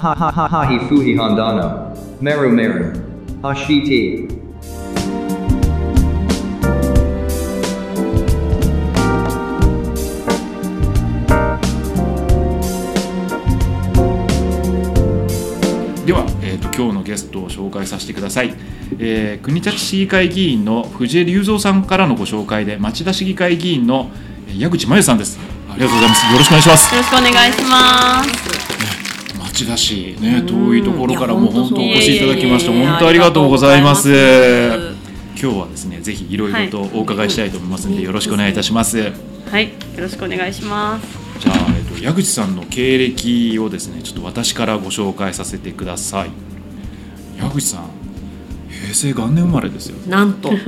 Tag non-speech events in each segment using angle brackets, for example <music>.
Ha ha ha ha hi fuhi handano. Meru meru. Hashiti. では、えー、と今日のゲストを紹介させてください、えー、国立市議会議員の藤江隆三さんからのご紹介で町田市議会議員のえー矢口真由さんですありがとうございますよろしくお願いしますよろしくお願いします。町田市ね遠いところからもう本当お越しいただきまして本当ありがとうございます。今日はですねぜひいろいろとお伺いしたいと思いますので、よろしくお願いいたします。はい、よろしくお願いします。じゃあ、えっと、矢口さんの経歴をですねちょっと私からご紹介させてください。矢口さん平成元年生まれですよ。なんと。ね。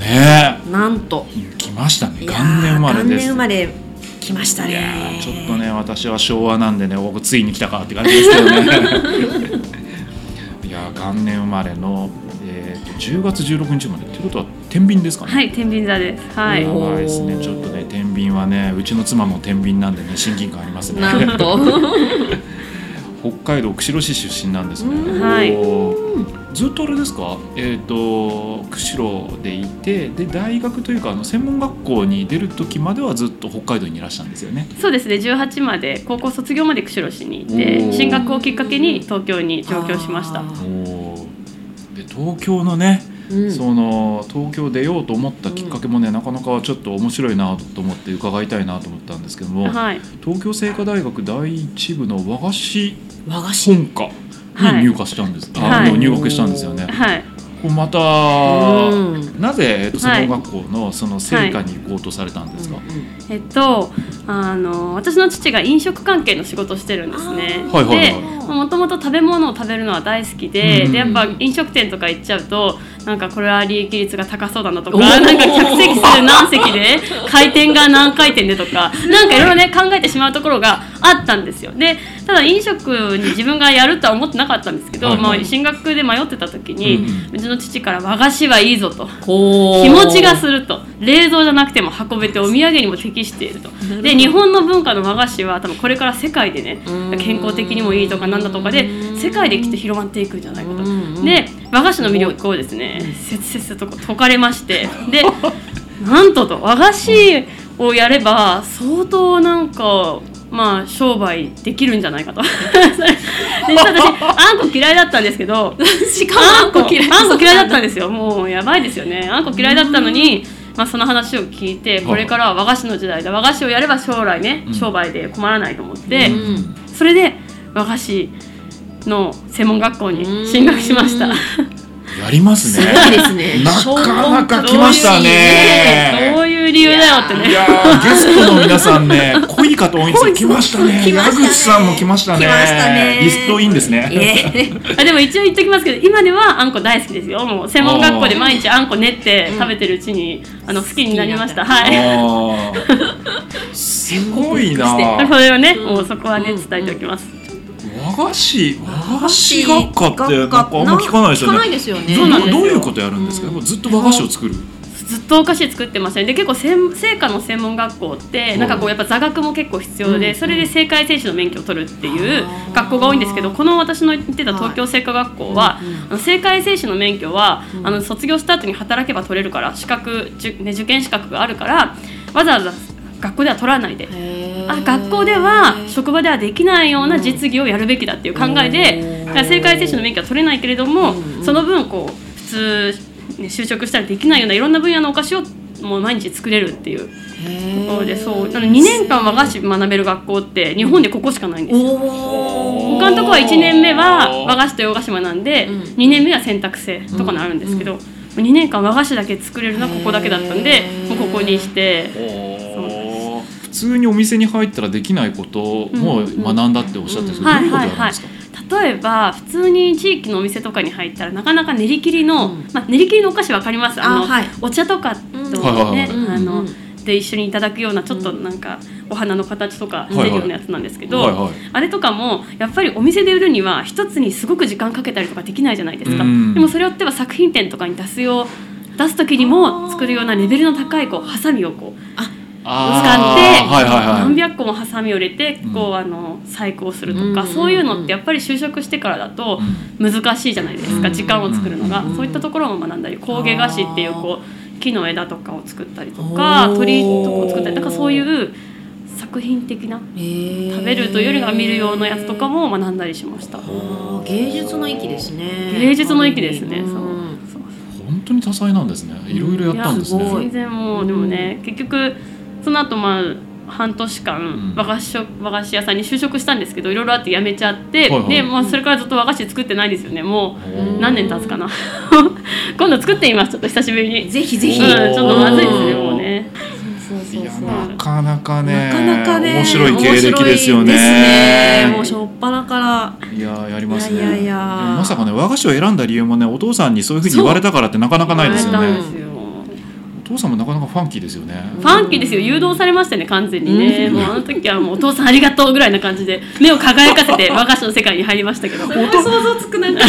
えなんと。来ましたね。元年生まれ元です。年生まれ来ましたいやねーちょっとね私は昭和なんでね僕ついに来たかって感じですけどね。<laughs> いやー元年生まれの、えー、と10月16日までってことは天秤ですかね？はい、天秤座です。はい。やばいですね。ちょっとね天秤はねうちの妻も天秤なんでね親近感ありますね。なんと <laughs> 北海道釧路市出身なんですね。はいずっとあれですか？えっ、と釧路でいて、で大学というかあの専門学校に出る時まではずっと北海道にいらしたんですよね。そうですね、18まで高校卒業まで釧路市にいおてー進学をきっかけに東京に上京しましたで東京のね、うん。その東京出ようと思ったきっかけもね、なかなかちょっと面白いなと思って伺いたいなと思ったんですけども、はい。東京精華大学第一部の和菓子和菓子。本科に入学したんです。あはい。の入学したんですよね。はい。また、うん。なぜ、えっと、はい。専門学校のその成果に行こうとされたんですか？えっとあの私の父が飲食関係の仕事をしてるんですね。はいはいはいでもともと食べ物を食べるのは大好きで,、うん。でやっぱ飲食店とか行っちゃうとなんかこれは利益率が高そうだなとかなんか客席数何席で回転が何回転でとかなんかいろいろね考えてしまうところがあったんですよ。でただ飲食に自分がやるとは思ってなかったんですけど、はいはい。まあ、進学で迷ってた時に、うんうちの父から和菓子はいいぞと。ほう。日持ちがすると。冷蔵じゃなくても運べてお土産にも適していると。で日本の文化の和菓子は多分これから世界でねうん。健康的にもいいとかなんだとかで世界できっと広まっていくんじゃないかと。うんで和菓子の魅力をですね切々と解かれまして。で <laughs> なんとと和菓子をやれば相当なんかまあ商売できるんじゃないかと。<laughs> 私あんこ嫌いだったんですけどしかもあんこ嫌い。あんこ嫌いだったんですよ。もうやばいですよね。あんこ嫌いだったのに、まあ、その話を聞いてこれからは和菓子の時代で和菓子をやれば将来ねうん。商売で困らないと思って、うん。それで和菓子の専門学校に進学しました。うんやりますね。すごいですね。なかなか来ましたね。どういう理由だよってね。いやーゲストの皆さんね濃い方多いんですよ。来ましたね。矢口さんも来ましたね。来ましたね。リストいいんですいね。え。あでも一応言っときますけど今ではあんこ大好きですよ。もう専門学校で毎日あんこ練って食べてるうちに、あの好きになりました。はい。すごいな。<laughs> それをね、もうそこはね伝えておきます、和菓子和菓子学科ってな。んかあんま聞かないですよ聞かなね。いですよね。どどういうことやるんですか？ずっと和菓子を作る。ずっとお菓子作ってましたねで結構せん製菓の専門学校ってなんかこうやっぱ座学も結構必要で、うんそれで正解選手の免許を取るっていう学校が多いんですけどこの私の行ってた東京製菓学校は、うんうんあの正解選手の免許は、うんあの卒業した後に働けば取れるから資格、じゅね、受験資格があるからわざわざ学校では取らないで。あ学校では職場ではできないような実技をやるべきだっていう考えで、うん。だから正解選手の免許は取れないけれども、うん。その分こう普通、ね、就職したらできないようないろんな分野のお菓子をもう毎日作れるっていうところでそう。なの2年間和菓子学べる学校って日本でここしかないんですよ。お他のとこは1年目は和菓子と洋菓子学んで、うん。2年目は選択制とかのあるんですけど、2年間和菓子だけ作れるのはここだけだったんでもうここにして普通にお店に入ったらできないことも学んだっておっしゃってるんですけど、うん。どういうことんですか、例えば普通に地域のお店とかに入ったらなかなか練り切りの、うん。まあ、練り切りのお菓子わかります？あのあはい。お茶とかとうんね、で一緒にいただくようなちょっとなんかお花の形とかいはい出るようなやつなんですけど、はいはいあれとかもやっぱりお店で売るには一つにすごく時間かけたりとかできないじゃないですか、うん。でもそれを例えば作品展とかに出すよう出す時にも作るようなレベルの高いこうハサミをこうあ使って、何百個もハサミを入れてうん。こう、あの細工をするとか、うん。そういうのってやっぱり就職してからだと難しいじゃないですか、うん。時間を作るのが、うん。そういったところも学んだり工芸菓子っていうこう木の枝とかを作ったりとか鳥とかを作ったりとかそういう作品的な食食べるというよりは見るようなやつとかも学んだりしました。芸術の域ですね。芸術の域ですね。うん。そう。本当に多彩なんですね。いろいろやったんですね。全然もうでもね結局その後まあ半年間ん。和菓子職和菓子屋さんに就職したんですけどいろいろあって辞めちゃって、はいはい。で、まあ、それからずっと和菓子作ってないですよね。もおう何年経つかな。<laughs> 今度作ってみますちょっと久しぶりに。ぜひぜひ、うん、ちょっとまずいですねもうね。そうそういやそう。なかなかねなかなかね面白い経歴ですよね。ね。もうしょっぱなから。いややりますね。いやいやまさかね和菓子を選んだ理由もねお父さんにそういうふうに言われたからってなかなかないですよね父さんもなかなかファンキーですよね。ファンキーですよ。誘導されましたね完全にね、もうあの時はもうお父さんありがとうぐらいな感じで目を輝かせて和菓子の世界に入りましたけど。想像つくな。ん <laughs> か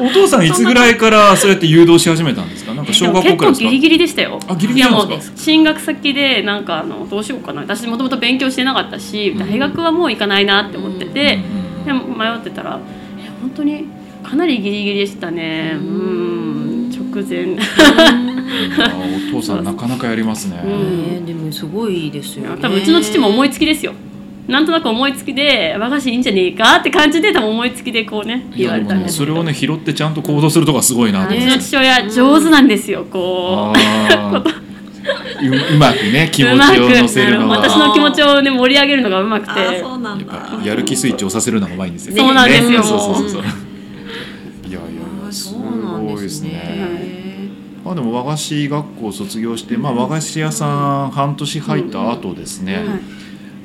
お父さんいつぐらいからそうやって誘導し始めたんですか？<laughs> なんか小学校くらいですか？結構ギリギリでしたよ。あギリギリもう進学先でなんかあのどうしようかな。私もともと勉強してなかったし大学はもう行かないなって思ってて、うん。でも迷ってたらえ本当にかなりギリギリでしたね。うん。直前 <laughs> お父さんなかなかやりますね、うんね。でもすごいですよね。多分うちの父も思いつきですよ。なんとなく思いつきで和菓子いいんじゃねえかって感じで多分思いつきでこうね言わいやでもれたんですけど。ねそれをね拾ってちゃんと行動するとかすごいなとう思って。ちの父親上手なんですよこう。ううまくね気持ちを乗せるのが私の気持ちをね盛り上げるのがうまくて。あそうなんだ。ぱやる気スイッチをさせるのがうまいんですよそうなんですよ。ねそうそうそう。そういやいやすごいでですすねあでも和菓子学校を卒業して、まあ、和菓子屋さん半年入った後ですね、はい。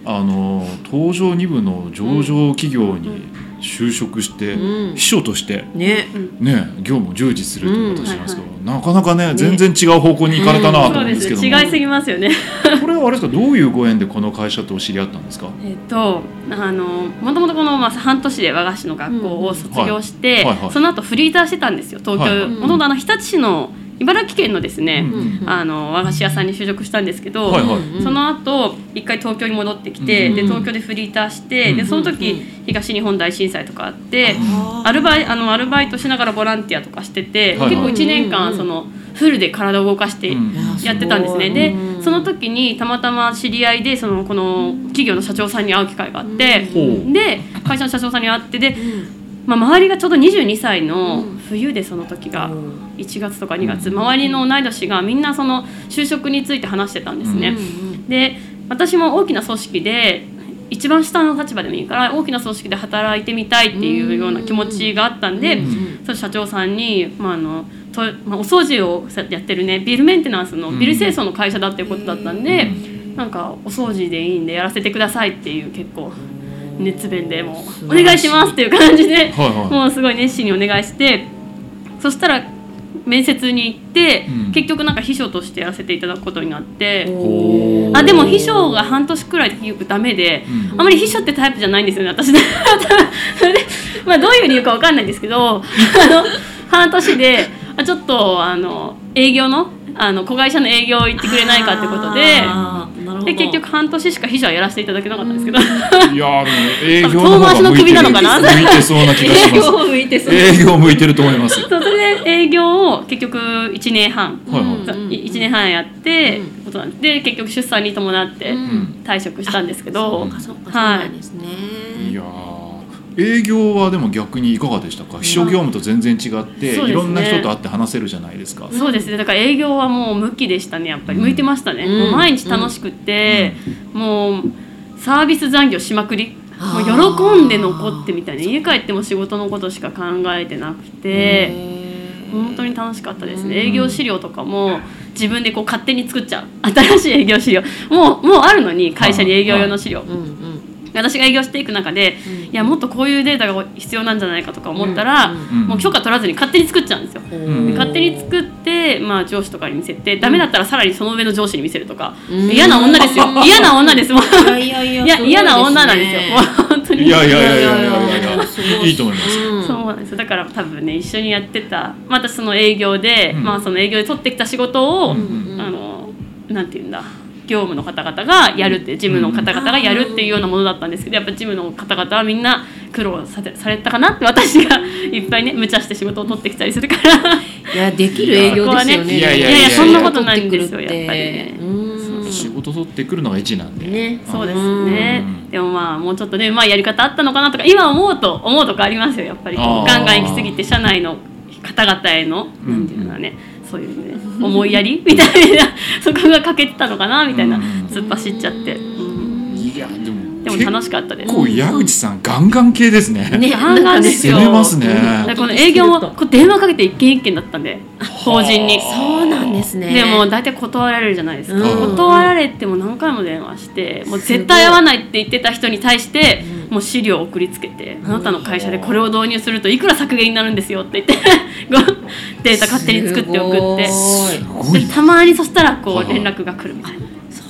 あの東証2部の上場企業に就職して、うん。秘書としてね。ね業務を従事するという形なんですけど、なかなかね全然違う方向に行かれたなと思そううんでですすけども、違いすぎますよね。<laughs> これはあれですかどういうご縁でこの会社と知り合ったんですか？えっとあのもともとこの、まあ、半年で和菓子の学校を卒業して、はい。はい。はい。その後フリーターしてたんですよ東京。はいはい。もともとあの日立市の茨城県のですね、うんあの和菓子屋さんに就職したんですけど、はいはい。うんその後一回東京に戻ってきて、うんで東京でフリーターして、うんでその時、うん東日本大震災とかあって、アルバイあのアルバイトしながらボランティアとかしてて、結構1年間、うんそのフルで体を動かしてうん。やってたんですね、でうんその時にたまたま知り合いでそのこの企業の社長さんに会う機会があって、で会社の社長さんに会ってで、うんまあ、周りがちょうど22歳のうん。冬でその時がうん。1月とか2月。周りの同い年がみんなその就職について話してたんですね。うんで私も大きな組織で一番下の立場でもいいから大きな組織で働いてみたいっていうような気持ちがあったんで、うんその社長さんに、まああのとまあ、お掃除をさやってるねビルメンテナンスのビル清掃の会社だっていうことだったんで、なんかお掃除でいいんでやらせてくださいっていう結構熱弁でもうお願いしますっていう感じで、もうすごい熱心にお願いしてそしたら面接に行って、うん。結局なんか秘書としてやらせていただくことになって。あでも秘書が半年くらいで結局ダメで、うん。あまり秘書ってタイプじゃないんですよね私。ね <laughs> それで、まあ、どういう理由かわかんないんですけどあの半年であちょっとあの営業のあの子会社の営業行ってくれないかってことでで結局半年しか秘書はやらせていただけなかったんですけど、いやーでも <laughs> 営業の方が向いてる。首なのかな？向いてそうな気がし営ます。<laughs> 業向いてそう。営業向いてると思いますそうそれで営業を結局1年半、はいはい。うん1年半やって、うんことなんで結局出産に伴ってうん。退職したんですけど、そうかそうかそうはいなんですね。いやー営業はでも逆にいかがでしたか？秘書業務と全然違って、ね。いろんな人と会って話せるじゃないですか、そうですね。だから営業はもう向きでしたねやっぱり。うん。向いてましたね、うん。もう毎日楽しくって、もうサービス残業しまくり。もう喜んで残ってみたいな。家帰っても仕事のことしか考えてなくて本当に楽しかったですね、うん。営業資料とかも自分でこう勝手に作っちゃう。新しい営業資料。もうもうあるのに会社に営業用の資料、うんうん私が営業していく中で、うん。いやもっとこういうデータが必要なんじゃないかとか思ったら、うん。うん。もう許可取らずに勝手に作っちゃうんですよ。ん勝手に作って、まあ、上司とかに見せてダメだったらさらにその上の上司に見せるとか、うん。嫌な女ですよ。嫌な女ですもう。いや嫌な女なんですよ。いやいやいやいやいや。いいと思います、うんそうなんですよ。だから多分ね一緒にやってたまたその営業で、うん。まあその営業で取ってきた仕事を、うん。あのなんていうんだ業務の方々がやるって事務の方々がやるっていうようなものだったんですけどやっぱ事務の方々はみんな苦労させされたかなって私がいっぱいね。無茶して仕事を取ってきたりするから。いやできる営業ですよね。いやいやいやいやそんなことないんですよやっぱりね。うん。仕事取ってくるのが一なんで、ねそうですね。うん。でもまあもうちょっとねうまいやり方あったのかなとか今思うと思うとこありますよやっぱり。ガンガン行き過ぎて社内の方々へのうん。なんていうのはねそういうね思いやり？<laughs> みたいな。そこが欠けてたのかな？みたいな。うん。突っ走っちゃって、でもでも楽しかったです。結構矢口さんガンガン系ですね。<laughs> ねガンガンですよ。攻めますね。この営業もこう電話かけて一件一件だったんで法人に。そうなんですね。でも大体断られるじゃないですか、うん。断られても何回も電話してもう絶対会わないって言ってた人に対してうんもう資料を送りつけて、あなたの会社でこれを導入するといくら削減になるんですよって言って <laughs> ごデータ勝手に作って送って。でたまにそしたらこはいう連絡が来るみたいな。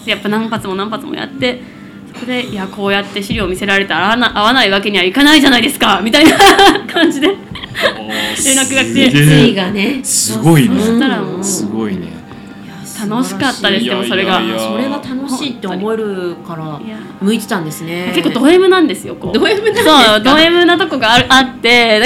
でやっぱ何発も何発もやってそれでいやこうやって資料を見せられたら会わな会わないわけにはいかないじゃないですかみたいな <laughs> 感じで連絡が来て。ね。すごいね。そしたらもうすごいね楽しかったです。でもそれがいや。いやそれが。楽しいって思えるから向いてたんですね。結構ド M なんですよこう。ド M なんですうド M なとこがあるあって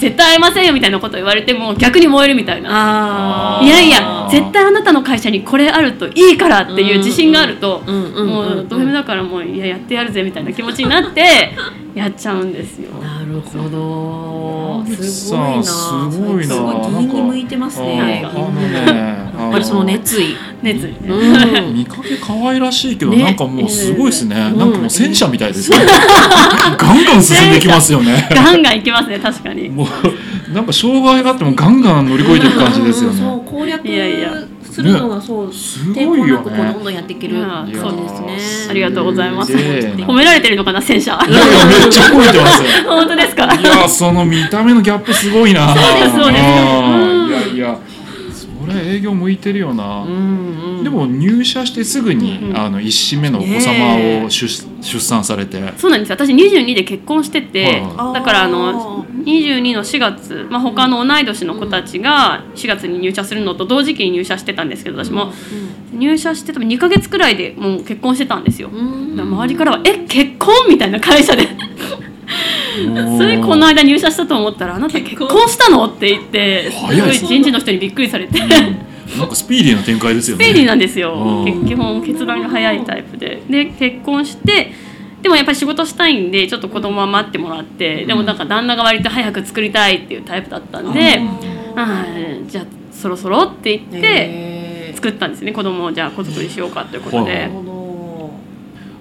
絶対会えませんよみたいなこと言われても逆に燃えるみたいな。いやいや絶対あなたの会社にこれあるといいからっていう自信があるともうド M だからもういややってやるぜみたいな気持ちになってやっちゃうんですよ。なるほど。すごいな。すごいな。すごい議員に向いてますね。あーあのねやっぱりその熱意。熱意。ねうん。見かけ可愛らしいけど、ね。なんかもうすごいですね、うん。なんかもう戦車みたいですね、<laughs> ガンガン進んできますよね。ガンガンいきますね確かに。もう <laughs> なんか障害があってもガンガン乗り越えていく感じですよ <laughs> うんそねう攻略いやいや。するのがそうすごいよね。なくこうどんどんやっていけるいや感じですね。ありがとうございます。褒められてるのかな戦車。いやいやめっちゃ褒めてますよ。<laughs> 本当ですか？いやその見た目のギャップすごいなそうですそうです。いやいやそれ営業向いてるよな、うんうん。でも入社してすぐに、うんうん。あの一子目のお子様を出,、出産されて。そうなんですよ。私22で結婚してて、はだからあの22の4月、まあ、他の同い年の子たちが4月に入社するのと同時期に入社してたんですけど私も。入社して多分2ヶ月くらいでもう結婚してたんですよ、うん。だから周りからは「え結婚?」みたいな会社でそれこの間入社したと思ったら「あなた結婚したの?」って言ってすごい人事の人にびっくりされて。なんかスピーディーな展開ですよね。スピーディーなんですよ。うん。基本決断が早いタイプで。で結婚してでもやっぱり仕事したいんでちょっと子供は待ってもらってでもなんか旦那が割と早く作りたいっていうタイプだったんであーじゃあそろそろって言って作ったんですね。子供をじゃあ子作りしようかということはで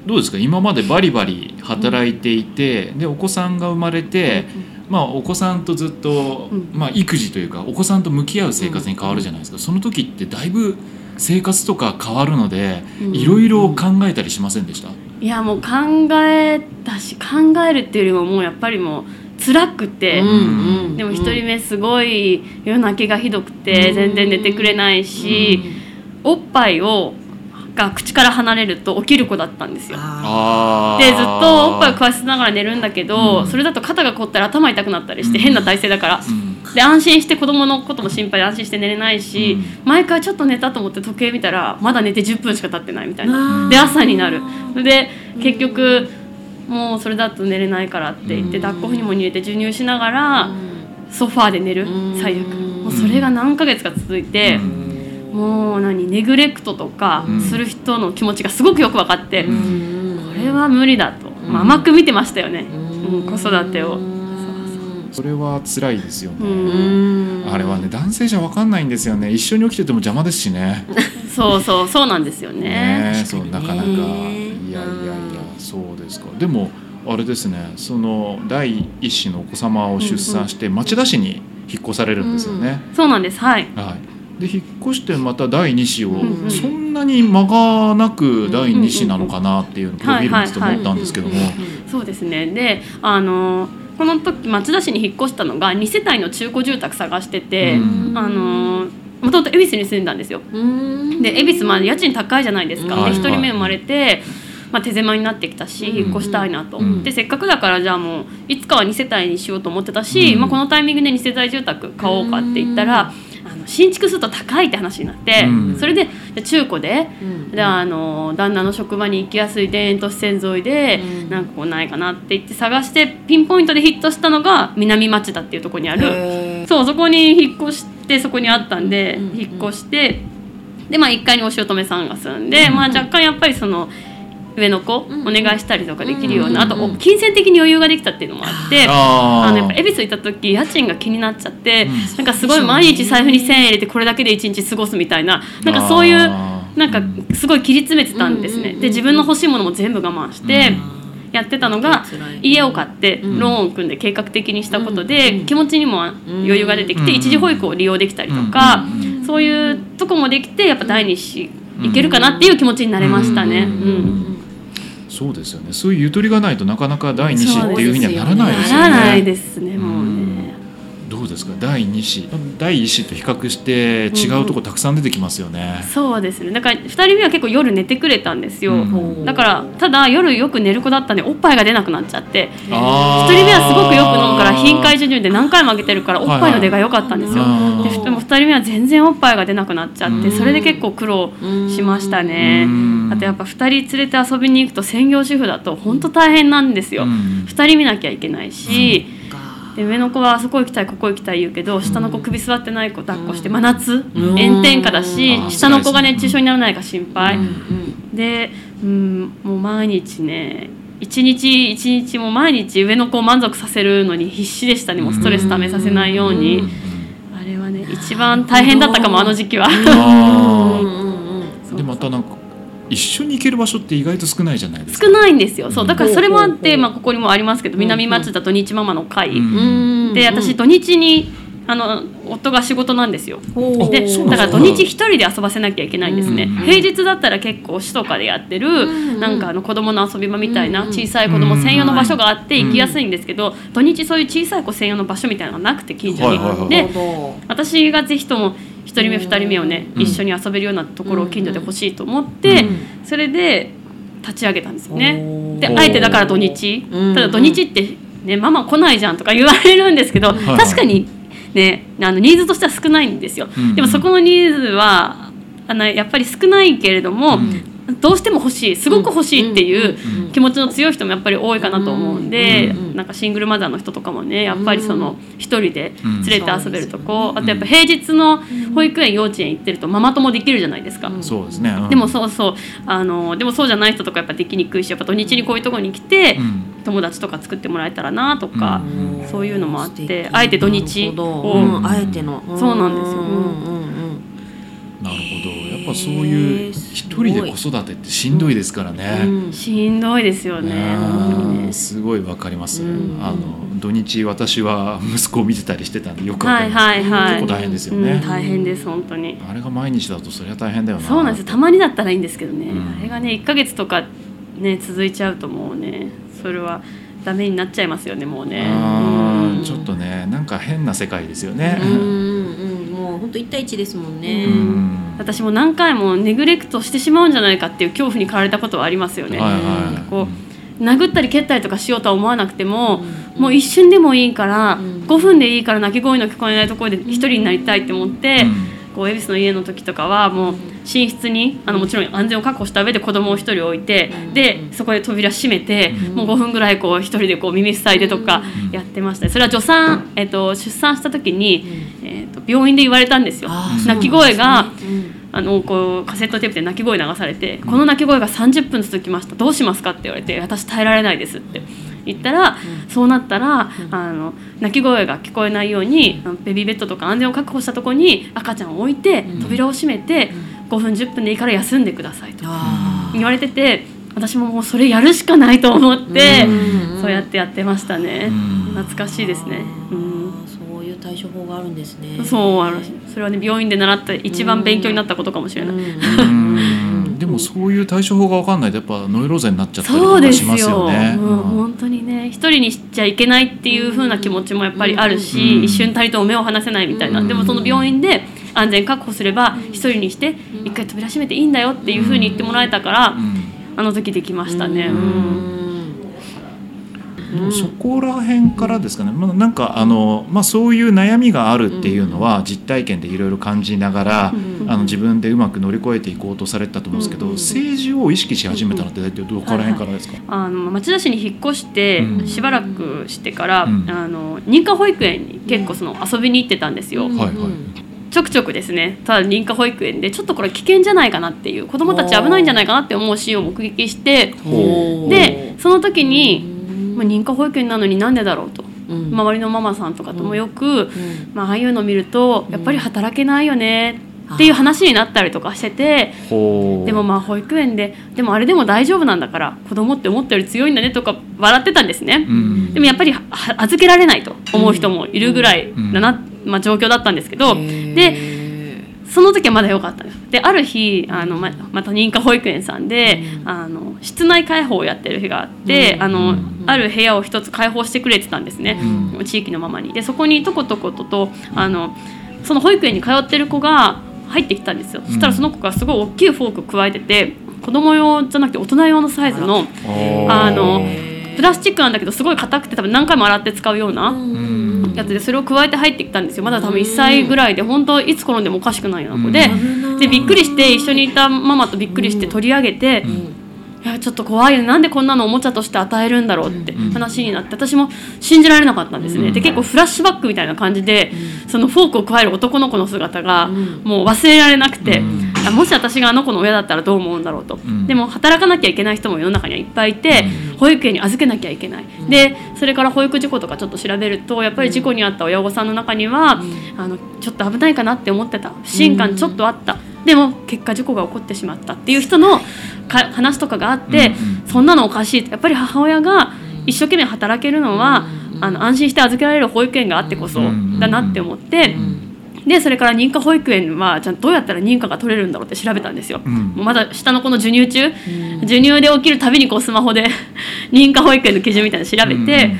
どうですか？今までバリバリ働いていて、でお子さんが生まれて、まあ、お子さんとずっと、うん。まあ、育児というかお子さんと向き合う生活に変わるじゃないですか、その時ってだいぶ生活とか変わるのでうん。いろいろ考えたりしませんでした、いやもう考えたし考えるっていうよりももうやっぱりもう辛くて、どうんうんでも一人目すごい夜泣きがひどくて全然寝てくれないし、おっぱいをが口から離れると起きる子だったんですよ。でずっとおっぱいを食わせながら寝るんだけど、うん。それだと肩が凝ったら頭痛くなったりして、うん。変な体勢だから、うん。で安心して子供のことも心配で安心して寝れないし、うん。毎回ちょっと寝たと思って時計見たらまだ寝て10分しか経ってないみたいなうん。で朝になる。で結局もうそれだと寝れないからって言ってうん。抱っこひもに入れて授乳しながらソファーで寝る。うん。最悪もうそれが何ヶ月か続いて。うんもう何ネグレクトとかうん。する人の気持ちがすごくよく分かって、うん。これは無理だと、まあ、甘く見てましたよね、うん。子育てを、それは辛いですよね、うん。あれはね男性じゃ分かんないんですよね。一緒に起きてても邪魔ですしね。<laughs> そうそうそうなんですよね。ねそうなかなか。いやいやいねやそうですか。でもあれですね。その第一子のお子様を出産して町田市に引っ越されるんですよね、そうなんです。はい。はい、で引っ越してまた第二子を、んうんそんなに間がなく第二子なのかなっていうのをプロフィール見てて思ったんですけども、そうですね。であのこの時町田市に引っ越したのが2世帯の中古住宅探してて、うん。あのもともと恵比寿に住んだんですよ。うん。で恵比寿まあ家賃高いじゃないですか、はいで1人目生まれて、まあ、手狭になってきたしうん。引っ越したいなと、うん。でせっかくだからじゃあもういつかは2世帯にしようと思ってたし、うん。まあ、このタイミングで2世帯住宅買おうかって言ったら、あの新築すると高いって話になって、うん。それで中古でうん。であの旦那の職場に行きやすい田園都市線沿いで、うん。なんかこうないかなって言って探してピンポイントでヒットしたのが南町田っていうところにある。そうそこに引っ越してそこにあったんで、引っ越してでまあ1階にお姑さんが住んで、うん。まあ、若干やっぱりその上の子おうん。願いしたりとかできるような、うんあと金銭的に余裕ができたっていうのもあって。あのやっぱ恵比寿行った時家賃が気になっちゃって、うん。なんかすごい毎日財布に1,000円入れてこれだけで1日過ごすみたいななんかそういうなんかすごい切り詰めてたんですね、うんで自分の欲しいものも全部我慢してやってたのが家を買ってうん。ローンを組んで計画的にしたことでうん気持ちにも余裕が出てきてうん。一時保育を利用できたりとかうんそういうとこもできてやっぱ第二子いけるかなっていう気持ちになれましたね。ううんんそうですよね。そういうゆとりがないとなかなか第二子っていうふうにはならないですよね。ならないですねもうね。どうですか？第二子。第一子と比較して違うとこたくさん出てきますよね、そうですね。だから2人目は結構夜寝てくれたんですよ、うん。だからただ夜よく寝る子だったんでおっぱいが出なくなっちゃって。あ1人目はすごくよく飲むから頻回授乳で何回もあげてるからおっぱいの出が良かったんですよ、はいはいで2人目は全然おっぱいが出なくなっちゃってうん。それで結構苦労しましたね。うん。あとやっぱ2人連れて遊びに行くと専業主婦だと本当大変なんですよ、うん。2人見なきゃいけないし、で上の子はあそこ行きたいここ行きたい言うけど下の子首座ってない子抱っこして真夏うん。炎天下だしうん。下の子が熱中症にならないか心配。でうんもう毎日ね一日一日もう毎日上の子を満足させるのに必死でしたね。もうストレスためさせないように一番大変だったかもあの時期は。でまたなんか一緒に行ける場所って意外と少ないじゃないですか。少ないんですよ。そうだからそれもあってまあここにもありますけど南町田土日ママの会で私土日にあの夫が仕事なんですよ。でだから土日一人で遊ばせなきゃいけないんですね、うん平日だったら結構市とかでやってる、うんなんかあの子供の遊び場みたいなうん小さい子供専用の場所があってうん行きやすいんですけど、土日そういう小さい子専用の場所みたいなのがなくて近所に、はいはいはいで私がぜひとも1人目うん2人目をね、うん一緒に遊べるようなところを近所で欲しいと思って、うんそれで立ち上げたんですよね。であえてだから土日。うんただ土日ってねママ来ないじゃんとか言われるんですけど確かにねあのニーズとしては少ないんですよ。うんでもそこのニーズはあのやっぱり少ないけれども、どうしても欲しいすごく欲しいっていううん気持ちの強い人もやっぱり多いかなと思うんで、うんうんなんかシングルマザーの人とかもねやっぱりその一人で連れて遊べるとこ、うんあとやっぱ平日の保育園幼稚園行ってるとママ友できるじゃないですか。うん。そうですね、うん。でもそうそう。あのでもそうじゃない人とかやっぱできにくいしやっぱ土日にこういうところに来て、うん友達とか作ってもらえたらなとか、うん。そういうのもあってあえて土日を。うんあえての。そうなんですよ。うんうんうん。なるほど。やっぱそういう一人で子育てってしんどいですからね、うん。しんどいですよね。ねうんすごいわかります、うん。あの土日私は息子を見てたりしてたんでよくわかはいります、はいはい。結構大変ですよね。うん大変です本当に。あれが毎日だとそれは大変だよな。そうなんですよ。たまにだったらいいんですけどね、うん。あれがね1ヶ月とかね続いちゃうともうねそれはダメになっちゃいますよねもうね。うん。ちょっとねなんか変な世界ですよね、うんうんうん。もう本当一対一ですもんね。うん。私も何回もネグレクトしてしまうんじゃないかっていう恐怖に駆られたことはありますよね。はいはい。こう殴ったり蹴ったりとかしようとは思わなくても、うん。もう一瞬でもいいから、うん。5分でいいから泣き声の聞こえないところで一人になりたいって思って、こう恵比寿の家の時とかはもう寝室にあのもちろん安全を確保した上で子供を一人置いて、うん。でそこで扉閉めて、うん。もう5分ぐらいこう一人でこう耳塞いでとかうん。やってました、それは助産、えっと出産した時に、うん。えっと病院で言われたんですよ。泣き声が、あのこうカセットテープで泣き声流されて、この泣き声が30分続きました。どうしますかって言われて私耐えられないですって言ったら、そうなったら、あの泣き声が聞こえないようにベビーベッドとか安全を確保したところに赤ちゃんを置いて、うん。扉を閉めて、5分10分でいいから休んでくださいと。あ言われてて私ももうそれやるしかないと思って、うん。そうやってやってましたね、うん。懐かしいですね。うん。ーそういう対処法があるんですね。そうあのそれはね病院で習った一番勉強になったことかもしれない。うん。でもそういう対処法が分かんないとやっぱノイローゼになっちゃったりそうですとかしますよ。よ。ね。もう本当にね、一人にしちゃいけないっていう風な気持ちもやっぱりあるし、うん。一瞬たりとも目を離せないみたいな。うん。でもその病院で安全確保すれば一人にして一回扉閉めていいんだよっていう風に言ってもらえたから、うん。あの時できましたね。ううん。んうんそこら辺からですかね、まあ、なんかあの、まあ、そういう悩みがあるっていうのは実体験でいろいろ感じながら、うん。あの自分でうまく乗り越えていこうとされてたと思うんですけど、うん。政治を意識し始めたのって大体どこら辺からですか、あの町田市に引っ越してうん。しばらくしてから、うん。あの認可保育園に結構その遊びに行ってたんですよ、はいはいちょくちょくですね。ただ認可保育園でちょっとこれ危険じゃないかなっていう子どもたち危ないんじゃないかなって思うシーンを目撃してでその時に、まあ、に認可保育園なのになんでだろうと。周りのママさんとかともよく、まあ、ああいうのを見るとやっぱり働けないよねっていう話になったりとかしててでもまあ保育園ででもあれでも大丈夫なんだから子供って思ったより強いんだねとか笑ってたんですね。うん。でもやっぱりは預けられないと思う人もいるぐらいだな、まあ、状況だったんですけど、でその時はまだ良かったんです。である日あのままた認可保育園さんで、あの室内開放をやってる日があって、うん。あのうん。ある部屋を一つ開放してくれてたんですね、うん。地域のママに。でそこにとことこととあのその保育園に通ってる子が入ってきたんですよ、そしたらその子がすごい大きいフォーク加えてて子供用じゃなくて大人用のサイズのあのプラスチックなんだけどすごい硬くて多分何回も洗って使うようなうんやつでそれを加えて入ってきたんですよ。まだ多分1歳ぐらいで本当いつ転んでもおかしくないような子で、でびっくりして一緒にいたママとびっくりして取り上げて、いやちょっと怖いよなんでこんなのおもちゃとして与えるんだろうってうん。話になって私も信じられなかったんですね、うん。で結構フラッシュバックみたいな感じで、そのフォークを加える男の子の姿がうん。もう忘れられなくて、もし私があの子の親だったらどう思うんだろうと、ん。でも働かなきゃいけない人も世の中にはいっぱいいて、保育園に預けなきゃいけない、でそれから保育事故とかちょっと調べるとやっぱり事故に遭った親御さんの中には、あのちょっと危ないかなって思ってた。不信感ちょっとあった、でも結果事故が起こってしまったっていう人のか話とかがあって、うんそんなのおかしい。ってやっぱり母親が一生懸命働けるのは、あの安心して預けられる保育園があってこそだなって思って。でそれから認可保育園はじゃあどうやったら認可が取れるんだろうって調べたんですよ、うん。まだ下の子の授乳中、授乳で起きるたびにこうスマホで <laughs> 認可保育園の基準みたいなの調べて、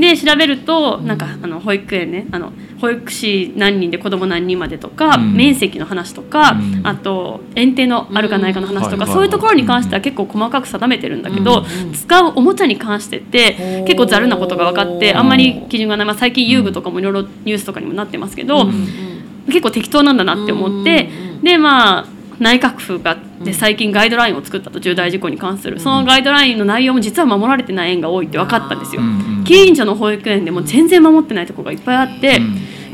で調べるとなんかあの保育園ねあの保育士何人で子供何人までとか、うん。面積の話とか、うん。あと園庭のあるかないかの話とか、うん。そういうところに関しては結構細かく定めてるんだけど、うん。使うおもちゃに関してって結構ざるなことが分かってあんまり基準がない、まあ、最近遊具とかもいろいろニュースとかにもなってますけど、結構適当なんだなって思って、でまあ内閣府がで最近ガイドラインを作ったと重大事故に関する。そのガイドラインの内容も実は守られてない園が多いって分かったんですよ。近所の保育園でも全然守ってないところがいっぱいあって、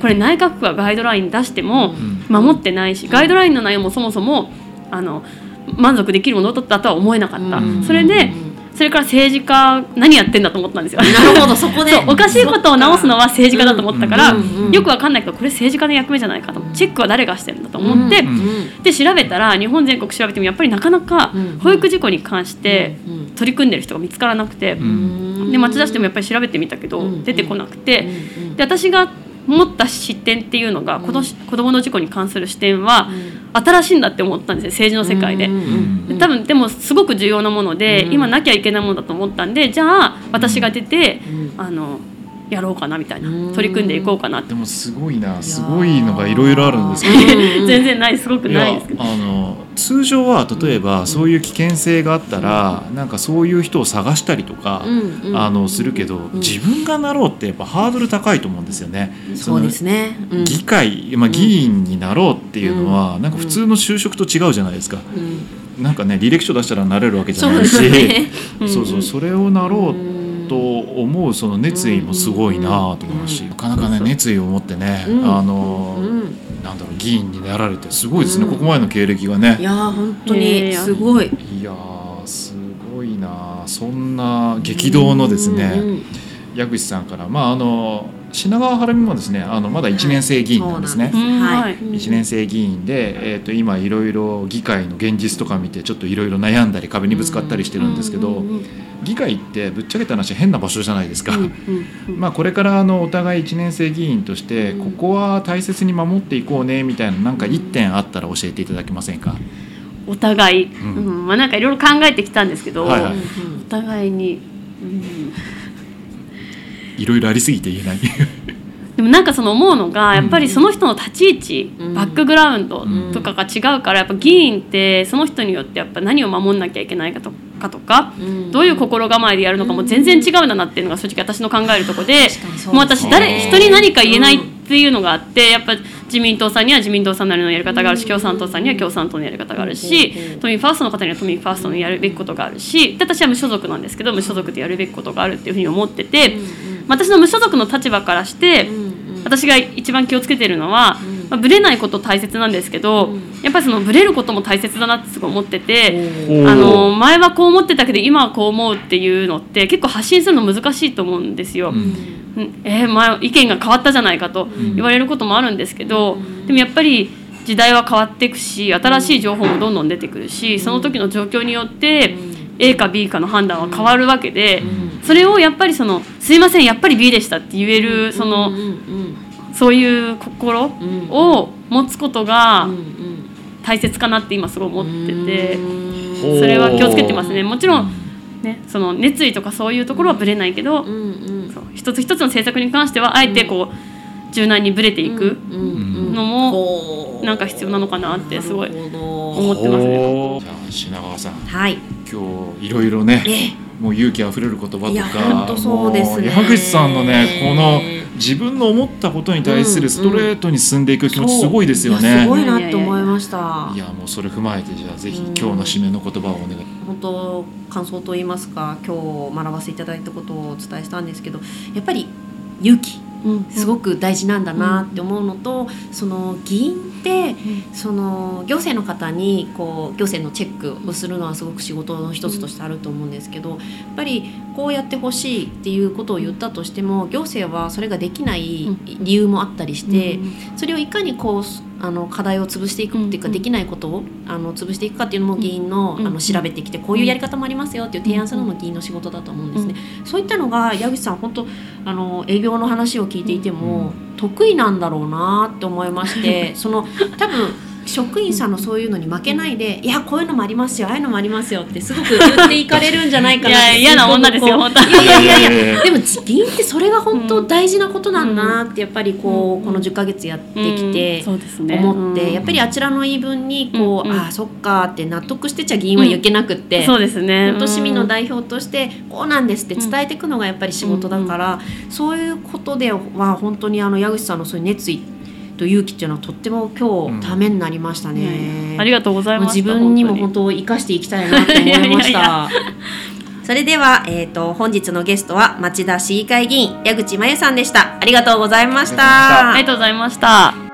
これ内閣府がガイドライン出しても守ってないしガイドラインの内容もそもそもあの満足できるものだったとは思えなかった、うん。それでそれから政治家何やってんだと思ったんですよ。なるほどそこで。<laughs> おかしいことを直すのは政治家だと思ったから、うんうんうん。よくわかんないけどこれ政治家の役目じゃないかと。チェックは誰がしてるんだと思って、うんで調べたら日本全国調べてもやっぱりなかなかうん保育事故に関してうんうん。取り組んでる人が見つからなくて、で町田市でもやっぱり調べてみたけど、うん出てこなくて、うんで私が持った視点っていうのが、この子供の事故に関する視点は新しいんだって思ったんですよ政治の世界で。で多分でもすごく重要なもので、うん。今なきゃいけないものだと思ったんでじゃあ私が出て、うん。あのやろうかなみたいな、うん取り組んでいこうかなって。でもすごいなすごいのがいろいろあるんですけど。うん。全然ないすごくないですけど。あの通常は例えばそういう危険性があったらなんかそういう人を探したりとか、うんうん。あのするけど、ん。自分がなろうってやっぱハードル高いと思うんですよね。そうですね。議会、まあ、議員になろうっていうのは、なんか普通の就職と違うじゃないですか。うん。なんかね履歴書出したらなれるわけじゃないし、すね。<laughs> そうそうそれをなろうと思うその熱意もすごいなと思いますし、なかなかね熱意を持ってね、あの、なんだろう議員になられてすごいですね、ここまでの経歴がねいや本当にすごいいやすごいなそんな激動のですね、うん矢口さんからまああの品川晴美もですねあのまだ1年生議員なんですね。はい。はい。1年生議員で、えー、と今いろいろ議会の現実とか見てちょっといろいろ悩んだり壁にぶつかったりしてるんですけど、議会ってぶっちゃけた話変な場所じゃないですか。うんうん <laughs> まあこれからあのお互い1年生議員としてここは大切に守っていこうねみたいななんか1点あったら教えていただけませんか？お互い、ん。うん。まあなんかいろいろ考えてきたんですけど、はいはい。お互いに、うんいろいろありすぎて言えない。でもなんかその思うのがやっぱりその人の立ち位置、うん。バックグラウンドとかが違うからやっぱ議員ってその人によってやっぱ何を守んなきゃいけないかとかとか、うん。どういう心構えでやるのかも全然違うんだなっていうのが正直私の考えるところでもう私誰人に何か言えないっていうのがあってやっぱ自民党さんには自民党さんなりのやり方があるし共産党さんには共産党のやり方があるしうん。都民ファーストの方には都民ファーストのやるべきことがあるしで私は無所属なんですけど無所属でやるべきことがあるっていうふうに思ってて私の無所属の立場からして私が一番気をつけてるのは、まあ、ブレないこと大切なんですけど、やっぱりそのブレることも大切だなってすごい思ってて、あの前はこう思ってたけど今はこう思うっていうのって結構発信するの難しいと思うんですよ。うん。えー前意見が変わったじゃないかと言われることもあるんですけど、でもやっぱり時代は変わっていくし新しい情報もどんどん出てくるしその時の状況によって A か B かの判断は変わるわけで、それをやっぱりその「すいませんやっぱり B でした」って言えるその、そういう心を持つことが大切かなって今すごい思ってて、それは気をつけてますね。もちろん、ね、その熱意とかそういうところはぶれないけど、一つ一つの政策に関してはあえてこう柔軟にぶれていくのもなんか必要なのかなってすごい思ってますね。じゃあ品川さん。はい今日いろいろねえもう勇気あふれる言葉とかそうですね。山口さんのねこの自分の思ったことに対するストレートに進んでいく気持ちすごいですよね。いやすごいなって思いました。いやもうそれ踏まえてじゃあぜひうん。今日の締めの言葉をお願い。本当感想と言いますか今日学ばせていただいたことをお伝えしたんですけどやっぱり勇気すごく大事なんだなって思うのと、その議員その行政の方にこう行政のチェックをするのはすごく仕事の一つとしてあると思うんですけどやっぱりこうやってほしいっていうことを言ったとしても行政はそれができない理由もあったりして、それをいかにこうあの課題を潰していくっていうか、うんできないことをあの潰していくかっていうのも議員の,、うんあの調べてきてこういうやり方もありますよっていう提案するのも議員の仕事だと思うんですね。そういったのが矢口さん本当あの営業の話を聞いていても、得意なんだろうなって思いまして <laughs> その多分職員さんのそういうのに負けないで「いやこういうのもありますよああいうのもありますよ」ってすごく言っていかれるんじゃないかなって <laughs> いや嫌な女ですよ本当いやいやいやいえやでも議員ってそれが本当大事なことなんだなってやっぱりこうこの10ヶ月やってきてそうですね。思ってうん。やっぱりあちらの言い分にこうああそっかって納得してちゃ議員は言けなくって。そうですね。本当市民の代表としてこうなんですって伝えていくのがやっぱり仕事だから、そういうことでは本当にあの矢口さんのそういう熱意と勇気っていうのはとっても今日ためになりましたね。ありがとうございます自分にも本当生かしていきたいなと思いましいやいやいたや。それでは、えー、と本日のゲストは町田市議会議員矢口真由さんでした。ありがとうございました。ありがとうございました